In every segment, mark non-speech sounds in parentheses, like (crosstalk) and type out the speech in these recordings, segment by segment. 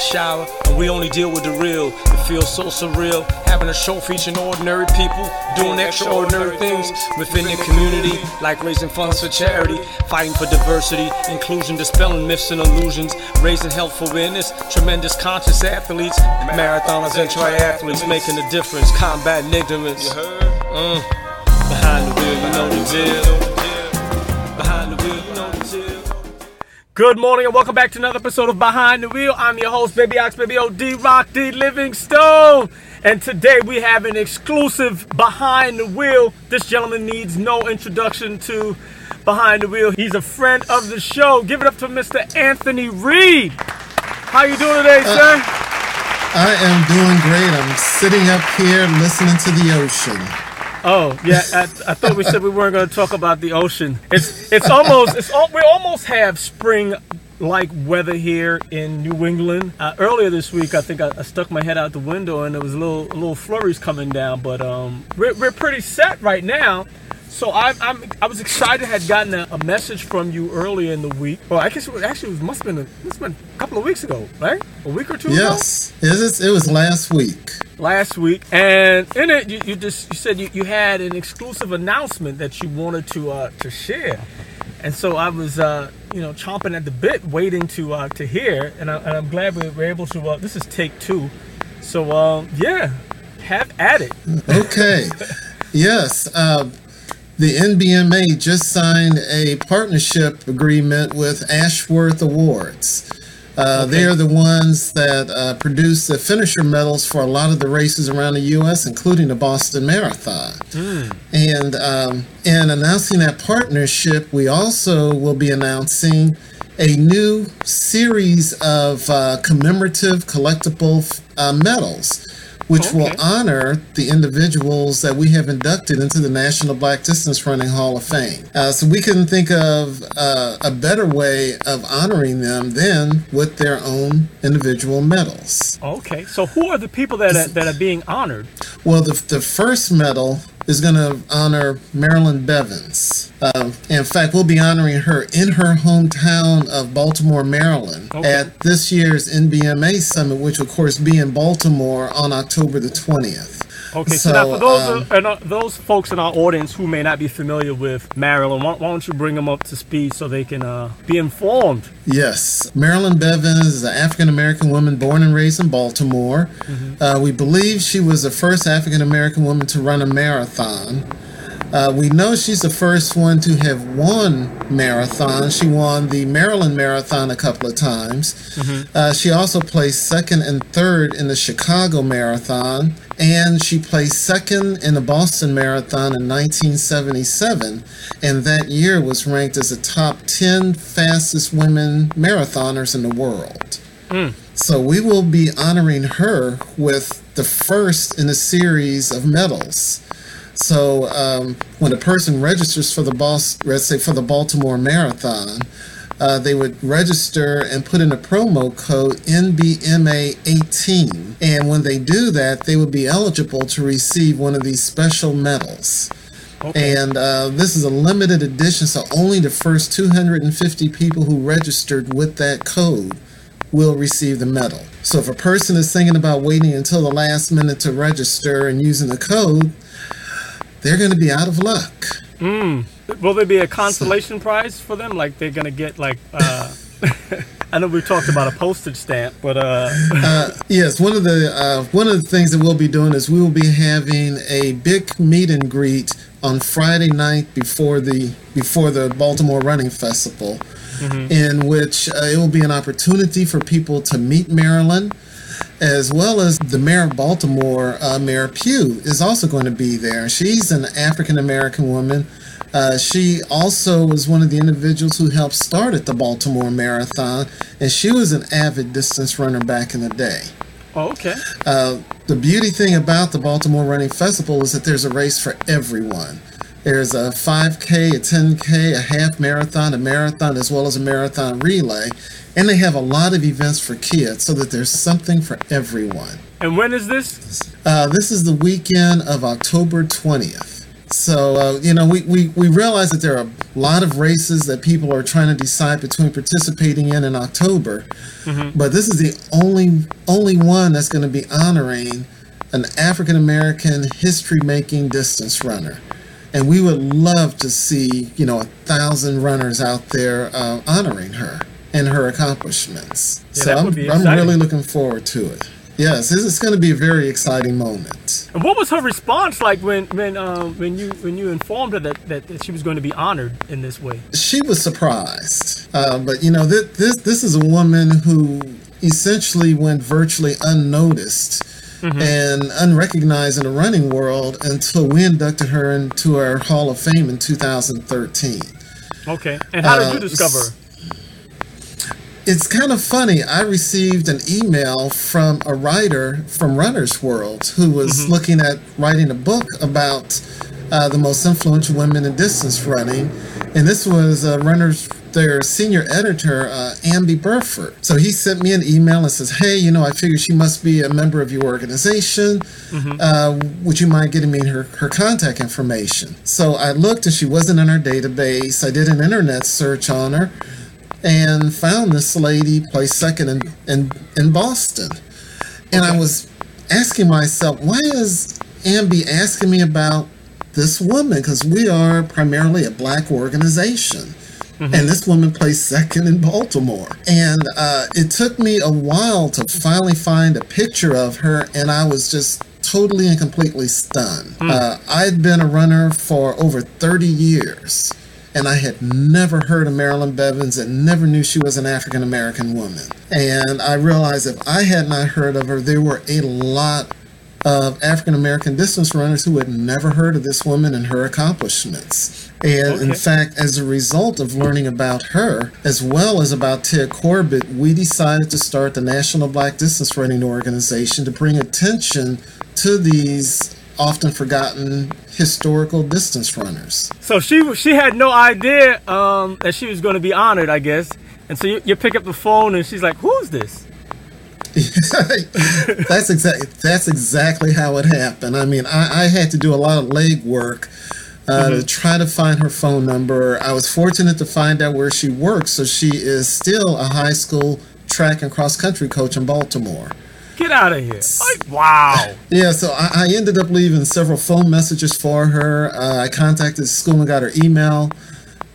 shower, and we only deal with the real. It feels so surreal having a show featuring ordinary people doing extraordinary things within their community, like raising funds for charity, fighting for diversity, inclusion, dispelling myths and illusions, raising health awareness, tremendous conscious athletes, marathoners and triathletes making a difference, combating ignorance. Uh, behind the wheel, you know the deal. Behind the wheel, Good morning and welcome back to another episode of Behind the Wheel. I'm your host, Baby Ox, Baby O.D. Rock D. Livingstone. And today we have an exclusive Behind the Wheel. This gentleman needs no introduction to Behind the Wheel. He's a friend of the show. Give it up to Mr. Anthony Reed. How you doing today, uh, sir? I am doing great. I'm sitting up here listening to the ocean. Oh yeah, I, I thought we said we weren't going to talk about the ocean. It's it's almost it's al- we almost have spring like weather here in New England. Uh, earlier this week, I think I, I stuck my head out the window and there was a little a little flurries coming down. But um, we're we're pretty set right now. So I, I'm I was excited. I had gotten a, a message from you earlier in the week. Well, I guess it was, actually it must have been a, must have been a couple of weeks ago, right? A week or two ago Yes, it was last week. Last week, and in it you, you just you said you, you had an exclusive announcement that you wanted to uh, to share, and so I was uh, you know chomping at the bit, waiting to uh, to hear, and, I, I'm glad we were able to. Uh, this is take two, so um, yeah, have at it. Okay. yes, uh, the NBMA just signed a partnership agreement with Ashworth Awards. Uh, They are the ones that uh, produce the finisher medals for a lot of the races around the U.S., including the Boston Marathon. And um, in announcing that partnership, we also will be announcing a new series of uh, commemorative collectible uh, medals, which Okay. will honor the individuals that we have inducted into the National Black Distance Running Hall of Fame. Uh, so we couldn't think of uh, a better way of honoring them than with their own individual medals. Okay, so who are the people that are, that are being honored? Well, the, the first medal is going to honor Marilyn Bevans. Um, in fact, we'll be honoring her in her hometown of Baltimore, Maryland, Okay. at this year's NBMA Summit, which will, of course, be in Baltimore on October the 20th. Okay, so, So, now for those um, and, those folks in our audience who may not be familiar with Marilyn, why, why don't you bring them up to speed so they can uh, be informed? Yes, Marilyn Bevans is an African American woman born and raised in Baltimore. Uh, we believe she was the first African American woman to run a marathon. Uh, we know she's the first one to have won marathon. She won the Maryland Marathon a couple of times. Uh, she also placed second and third in the Chicago Marathon, and she placed second in the Boston Marathon in 1977, and that year was ranked as the top 10 fastest women marathoners in the world. So we will be honoring her with the first in a series of medals. So um, when a person registers for the Boston, let's say for the Baltimore Marathon, uh, they would register and put in a promo code NBMA18, and when they do that, they would be eligible to receive one of these special medals. Okay. And uh, this is a limited edition, so only the first 250 people who registered with that code will receive the medal. So if a person is thinking about waiting until the last minute to register and using the code, they're going to be out of luck. Will there be a (laughs) consolation prize for them? Like they're gonna get like uh (laughs) I know we talked about a postage stamp, but (laughs) uh Yes, one of the uh, one of the things that we'll be doing is we will be having a big meet and greet on Friday night before the before the Baltimore Running Festival, in which uh, it will be an opportunity for people to meet Marilyn, as well as the mayor of Baltimore, uh, Mayor Pugh, is also going to be there. She's an African American woman. Uh, she also was one of the individuals who helped start at the Baltimore Marathon, and she was an avid distance runner back in the day. oh, okay. Uh, the beauty thing about the Baltimore Running Festival is that there's a race for everyone. There's a 5K, a 10K, a half marathon, a marathon, as well as a marathon relay. And they have a lot of events for kids so that there's something for everyone. And when is this? Uh, this is the weekend of October 20th. So, uh, you know, we, we, we realize that there are a lot of races that people are trying to decide between participating in in October. Mm-hmm. But this is the only only one that's going to be honoring an African American history making distance runner. And we would love to see, you know, a thousand runners out there uh, honoring her and her accomplishments. Yeah, so I'm, I'm really looking forward to it. Yes, this is going to be a very exciting moment. And what was her response like when when um, when you when you informed her that, that, that she was going to be honored in this way? She was surprised, uh, but you know, this, this this is a woman who essentially went virtually unnoticed and unrecognized in the running world until we inducted her into our Hall of Fame in 2013. Okay. And how did Uh, you discover her? It's kind of funny. I received an email from a writer from Runner's World who was looking at writing a book about uh, the most influential women in distance running, and this was uh, Runner's their senior editor, uh, Amby Burfoot. So he sent me an email and says, "Hey, you know, I figure she must be a member of your organization. Uh, would you mind getting me her her contact information?" So I looked, and she wasn't in our database. I did an internet search on her and found this lady placed second in, in, in Boston. And I was asking myself, why is Amby asking me about this woman? Because we are primarily a black organization. And this woman placed second in Baltimore. And uh, it took me a while to finally find a picture of her, and I was just totally and completely stunned. Uh, I'd been a runner for over 30 years and I had never heard of Marilyn Bevans and never knew she was an African American woman. And I realized if I had not heard of her, there were a lot of African American distance runners who had never heard of this woman and her accomplishments. And in fact, as a result of learning about her, as well as about Ted Corbitt, we decided to start the National Black Distance Running Organization to bring attention to these often forgotten historical distance runners. So she she had no idea um, that she was going to be honored, I guess. And so you, you pick up the phone and she's like, "Who's this?" (laughs) that's exactly that's exactly how it happened. I mean, I, I had to do a lot of legwork uh, to try to find her phone number. I was fortunate to find out where she works, so she is still a high school track and cross country coach in Baltimore. Get out of here! Like, wow. Yeah, so I, I ended up leaving several phone messages for her. Uh, I contacted the school and got her email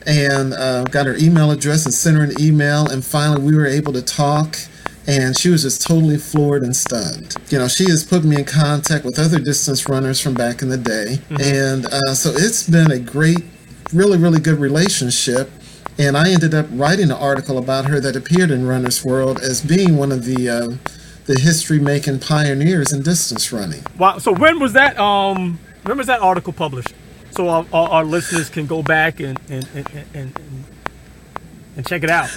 and uh, got her email address and sent her an email. And finally, we were able to talk. And she was just totally floored and stunned. You know, she has put me in contact with other distance runners from back in the day. And uh, so it's been a great, really, really good relationship. And I ended up writing an article about her that appeared in Runner's World as being one of the uh, the history making pioneers in distance running. Wow. So when was that? Um, when was that article published? So our, our, our listeners can go back and and, and, and, and and check it out.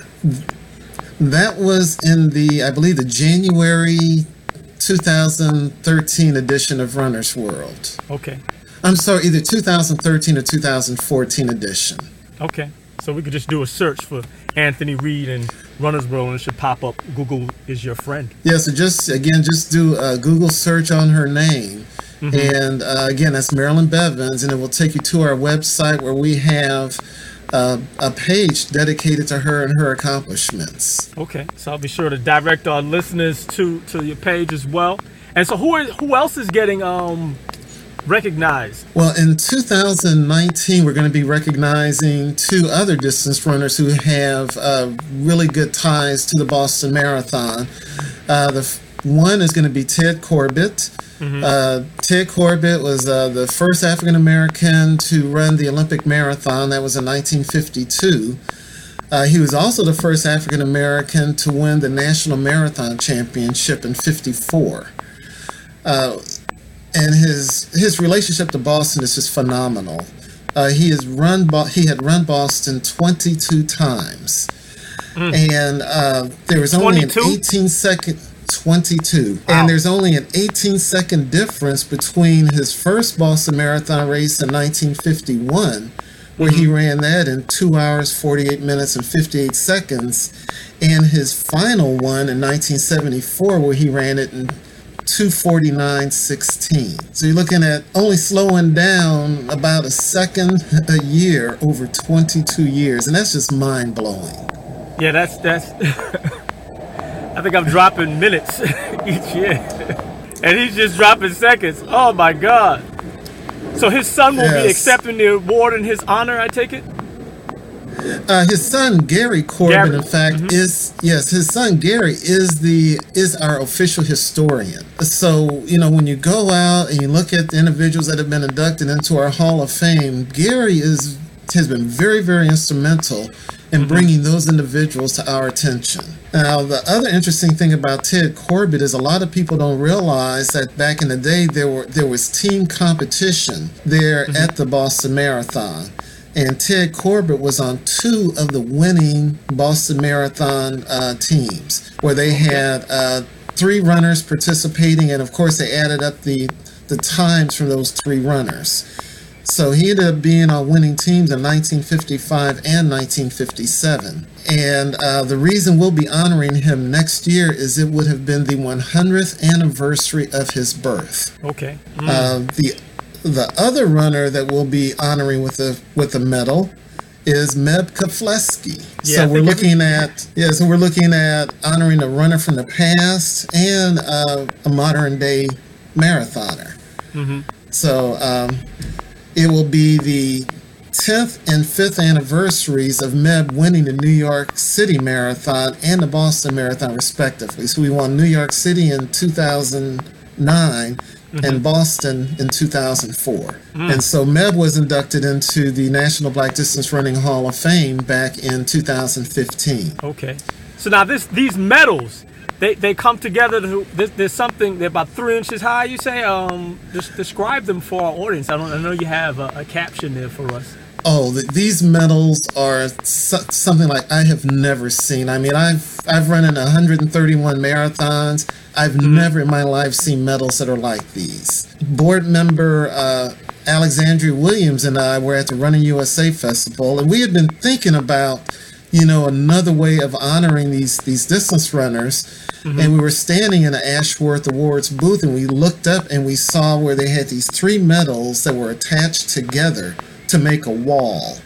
That was in the, I believe, the January 2013 edition of Runner's World. Okay. I'm sorry, either 2013 or 2014 edition. Okay. So we could just do a search for Anthony Reed and Runner's World, and it should pop up. Google is your friend. Yeah, so just again, just do a Google search on her name. And uh, again, that's Marilyn Bevans, and it will take you to our website where we have uh, a page dedicated to her and her accomplishments. Okay. So I'll be sure to direct our listeners to to your page as well. And so who is who else is getting um recognized? Well, in 2019, we're going to be recognizing two other distance runners who have uh, really good ties to the Boston Marathon. Uh, the f- one is going to be Ted Corbitt. Uh, Ted Corbitt was uh, the first African American to run the Olympic marathon. That was in 1952. Uh, he was also the first African American to win the National Marathon Championship in 54 and his his relationship to Boston is just phenomenal. Uh, he has run Bo- he had run Boston 22 times, and uh, there was only an 18 second 22, Wow. and there's only an 18 second difference between his first Boston Marathon race in 1951. Where he ran that in two hours, 48 minutes, and 58 seconds, and his final one in 1974, where he ran it in 249.16. So you're looking at only slowing down about a second a year over 22 years, and that's just mind blowing. Yeah, that's that's. (laughs) I think I'm dropping minutes (laughs) each year, (laughs) and he's just dropping seconds. Oh my God! So his son will Yes. be accepting the award in his honor. I take it. Uh, his son Gary Corbitt, Gary. in fact, mm-hmm. is yes, his son Gary is the is our official historian. So you know when you go out and you look at the individuals that have been inducted into our Hall of Fame, Gary is has been very very instrumental in mm-hmm. bringing those individuals to our attention. Now the other interesting thing about Ted Corbitt is a lot of people don't realize that back in the day there were there was team competition there mm-hmm. at the Boston Marathon and Ted Corbitt was on two of the winning Boston Marathon uh, teams, where they had uh, three runners participating, and of course they added up the the times from those three runners. So he ended up being on winning teams in 1955 and 1957. And uh, the reason we'll be honoring him next year is it would have been the 100th anniversary of his birth. Okay. Uh, the the other runner that we'll be honoring with the with the medal is Meb Keflezighi. Yeah, so we're looking at yeah, so we're looking at honoring a runner from the past and uh, a modern day marathoner. Mm-hmm. So um, it will be the 10th and 5th anniversaries of Meb winning the New York City Marathon and the Boston Marathon, respectively. So we won New York City in 2009 and Boston in 2004. And so Meb was inducted into the National Black Distance Running Hall of Fame back in 2015. Okay. So now this these medals, they, they come together. To, there's, there's something. They're about three inches high. You say. Um, just describe them for our audience. I don't. I know you have a, a caption there for us. Oh, th- these medals are so- something like I have never seen. I mean, I've I've run in 131 marathons. I've never in my life seen medals that are like these. Board member uh, Alexandria Williams and I were at the Running USA Festival, and we had been thinking about, you know, another way of honoring these these distance runners. And we were standing in the Ashworth Awards booth, and we looked up and we saw where they had these three medals that were attached together to make a wall.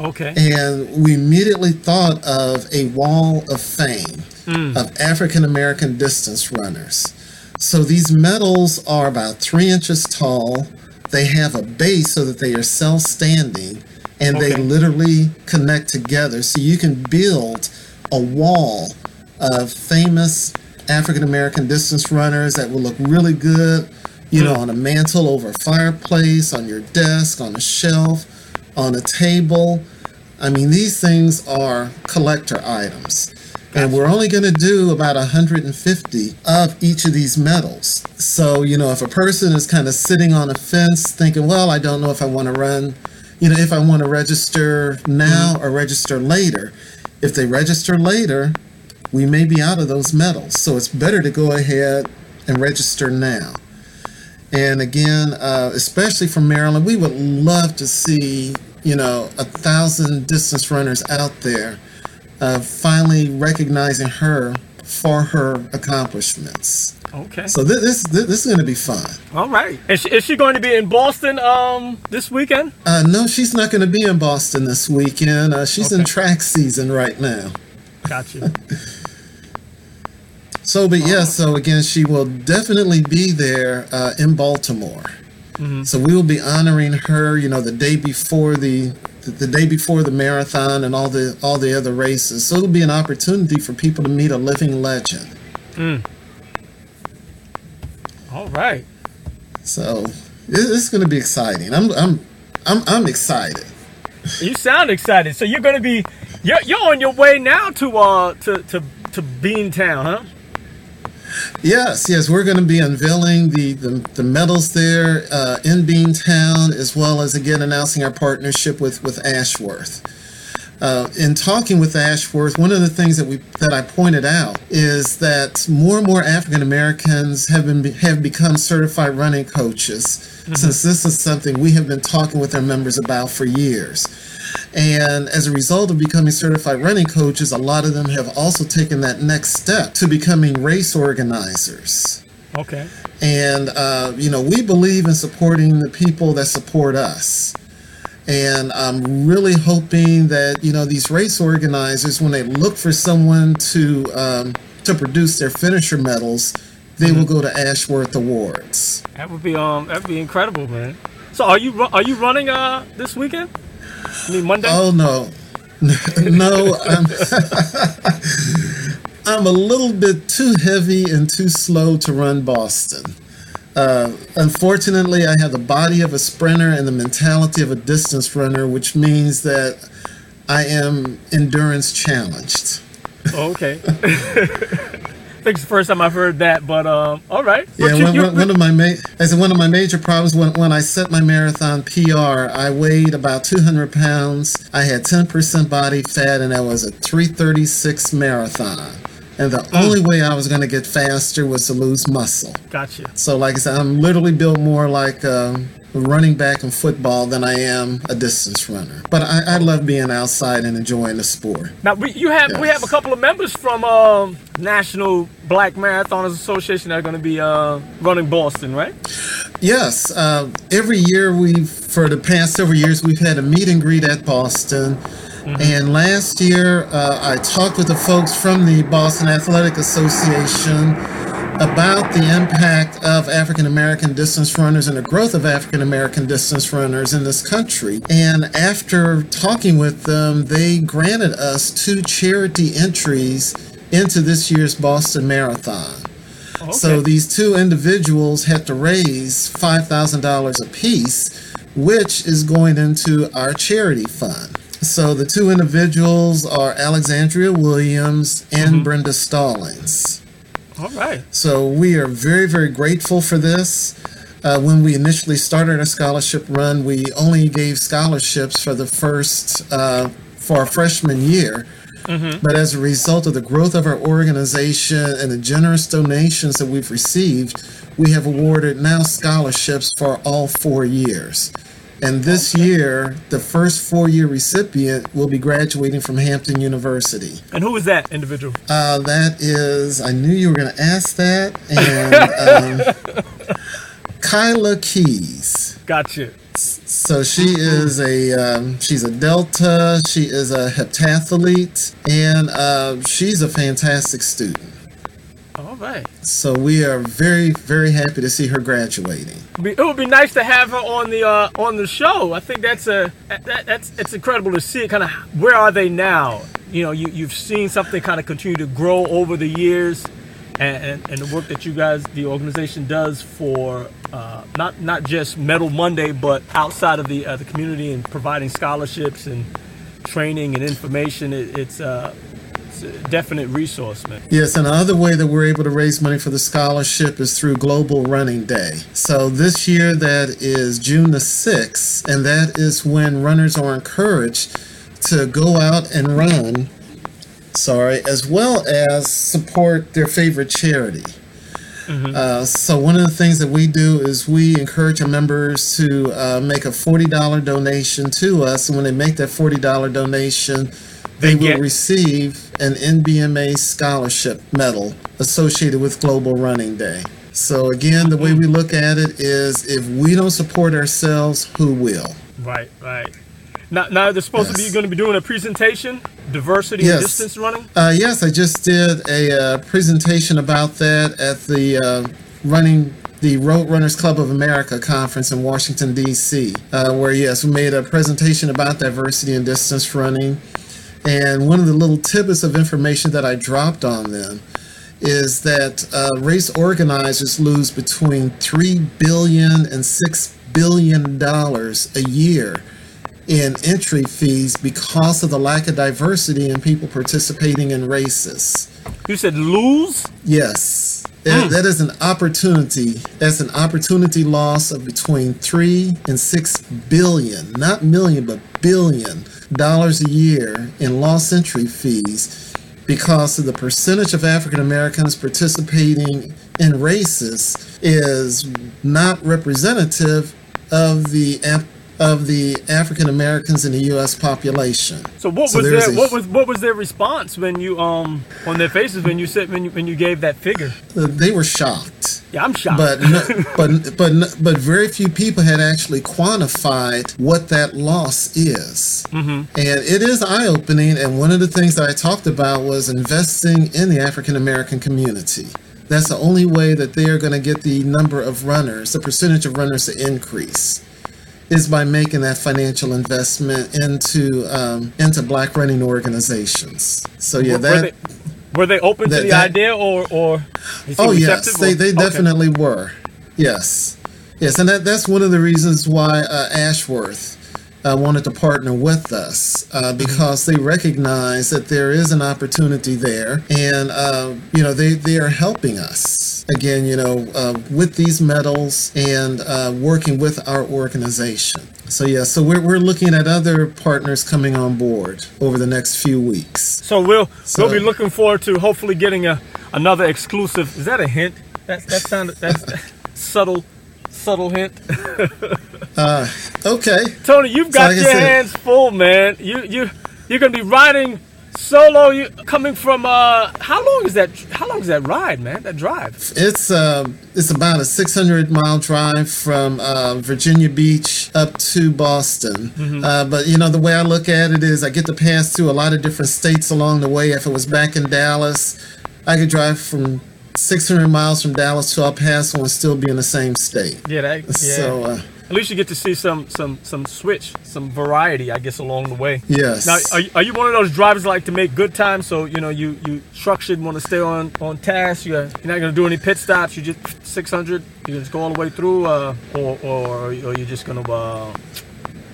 Okay. And we immediately thought of a wall of fame hmm. of African American distance runners. So these medals are about three inches tall. They have a base so that they are self standing and they literally connect together. So you can build a wall of famous African American distance runners that will look really good, you hmm. know, on a mantle, over a fireplace, on your desk, on a shelf, on a table. I mean, these things are collector items. And we're only going to do about 150 of each of these medals. So, you know, if a person is kind of sitting on a fence thinking, well, I don't know if I want to run, you know, if I want to register now or register later, if they register later, we may be out of those medals. So it's better to go ahead and register now. And again, uh, especially from Maryland, we would love to see, you know, a thousand distance runners out there uh, finally recognizing her for her accomplishments. Okay. So this this, this is going to be fun. All right. Is she, is she going to be in Boston um this weekend? Uh, no, she's not going to be in Boston this weekend. Uh, she's in track season right now. Gotcha. (laughs) So, but yeah, so again, she will definitely be there uh, in Baltimore. So we will be honoring her, you know, the day before the, the the day before the marathon and all the all the other races. So it'll be an opportunity for people to meet a living legend. All right. So is going to be exciting. I'm I'm I'm I'm excited. You sound excited. So you're going to be you're, you're on your way now to uh to to to Beantown, huh? Yes, yes, we're going to be unveiling the, the, the medals there uh, in Beantown, as well as again announcing our partnership with with Ashworth. Uh, in talking with Ashworth, one of the things that we that I pointed out is that more and more African Americans have been have become certified running coaches. Since this is something we have been talking with our members about for years. And as a result of becoming certified running coaches, a lot of them have also taken that next step to becoming race organizers. Okay. And, uh, you know, we believe in supporting the people that support us. And I'm really hoping that, you know, these race organizers, when they look for someone to, um, to produce their finisher medals, they will go to Ashworth Awards. That would be um that'd be incredible, man. So are you are you running uh this weekend? I mean Monday. Oh no, (laughs) no, I'm, (laughs) I'm a little bit too heavy and too slow to run Boston. Uh, unfortunately, I have the body of a sprinter and the mentality of a distance runner, which means that I am endurance challenged. Oh, okay. (laughs) I think it's the first time I've heard that, but um, all right. Yeah, you- one, you- one, of my ma- I said one of my major problems when, when I set my marathon PR, I weighed about 200 pounds. I had 10% body fat, and that was a 336 marathon. And the only way I was going to get faster was to lose muscle. Gotcha. So, like I said, I'm literally built more like um, a running back in football than I am a distance runner. But I, I love being outside and enjoying the sport. Now we you have we have a couple of members from um, National Black Marathoners Association that are going to be uh, running Boston, right? Yes, uh, every year we've, for the past several years, we've had a meet and greet at Boston. And last year, uh, I talked with the folks from the Boston Athletic Association about the impact of African American distance runners and the growth of African American distance runners in this country. And after talking with them, they granted us two charity entries into this year's Boston Marathon. Okay. So these two individuals had to raise $5,000 apiece, which is going into our charity fund. So the two individuals are Alexandria Williams and Brenda Stallings. all right. So we are very, very grateful for this. Uh, when we initially started our scholarship run, we only gave scholarships for the first, uh, for our freshman year. But as a result of the growth of our organization and the generous donations that we've received, we have awarded now scholarships for all four years. And this year, the first four year recipient will be graduating from Hampton University. And who is that individual? Uh, that is, I knew you were going to ask that. And um, (laughs) Kyla Keys. Gotcha. So she is a um, she's a Delta. She is a heptathlete, and uh, she's a fantastic student. All right. So we are very very happy to see her graduating. Be- It would be nice to have her on the uh, on the show. I think that's a that, that's it's incredible to see it. kind of where are they now. You know, you you've seen something kind of continue to grow over the years, and, and, and the work that you guys, the organization, does for uh, not not just Metal Monday, but outside of the uh, the community and providing scholarships and training and information. It, it's uh, definite resource, man. Yes, and another way that we're able to raise money for the scholarship is through Global Running Day. So this year that is June the 6th, and that is when runners are encouraged to go out and run, sorry, as well as support their favorite charity. Uh, so one of the things that we do is we encourage our members to uh, make a $40 donation to us, and when they make that $40 donation, they, will receive an NBMA scholarship medal associated with Global Running Day. So again, the way we look at it is if we don't support ourselves, who will? Right, right. Now, now they're supposed to be going to be doing a presentation, diversity Yes. and distance running. Uh, yes, I just did a uh, presentation about that at the uh, running the Road Runners Club of America conference in Washington D.C., uh, where yes, we made a presentation about diversity and distance running. And one of the little tidbits of information that I dropped on them is that uh, race organizers lose between three billion and six billion dollars a year in entry fees because of the lack of diversity in people participating in races. You said lose. Yes. That- that is an opportunity. That's an opportunity loss of between three and six billion, not million, but billion dollars a year in lost entry fees because of the percentage of African Americans participating in races is not representative of the of the African Americans in the U.S. population. So what So was their what was what was their response when you um on their faces when you said when you when you gave that figure? Uh, they were shocked. Yeah, I'm shocked. But no, but but but very few people had actually quantified what that loss is, mm-hmm. and it is eye opening. And one of the things that I talked about was investing in the African American community. That's the only way that they are going to get the number of runners, the percentage of runners to increase, is by making that financial investment into um, into Black running organizations. So yeah, were, that. they, were they open to the that- idea, or or? Oh yes, they they okay. definitely were. Yes, yes, and that that's one of the reasons why uh, Ashworth uh, wanted to partner with us uh, Mm-hmm. because they recognize that there is an opportunity there, and uh, you know they they are helping us again, you know, uh, with these medals and uh, working with our organization. So yeah, so we're we're looking at other partners coming on board over the next few weeks. So we'll So- we'll be looking forward to hopefully getting a another exclusive. Is that a hint? That that sounded that's subtle subtle hint. (laughs) uh, Okay. Tony, you've So got like your hands full, man. You you you're gonna be riding solo. You coming from uh? How long is that? How long is that ride, man? That drive? It's uh, it's about a 600 mile drive from uh, Virginia Beach up to Boston. Uh, but you know the way I look at it is I get to pass through a lot of different states along the way. If it was back in Dallas, I could drive from 600 miles from Dallas to El Paso and still be in the same state. Yeah, that. Yeah. So uh, At least you get to see some some some switch, some variety, I guess, along the way. yes. Now, are you, are you one of those drivers like to make good time? So you know, you you structured, want to stay on on task. You're, you're not gonna do any pit stops. You just 600. You just go all the way through, uh, or or or you're just gonna uh,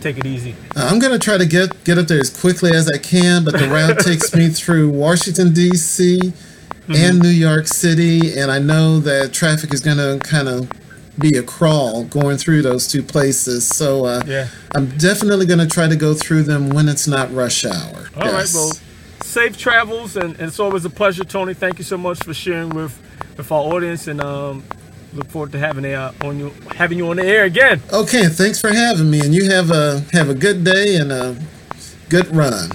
take it easy. I'm gonna try to get get up there as quickly as I can, but the route (laughs) takes me through Washington D.C. and New York City, and I know that traffic is gonna kind of be a crawl going through those two places. So uh, Yeah. I'm definitely gonna try to go through them when it's not rush hour. All right, Yes. well, safe travels, and, and it's always a pleasure, Tony. Thank you so much for sharing with with our audience, and um, look forward to having a, uh, on you having you on the air again. Okay, thanks for having me, and you have a have a good day and a good run.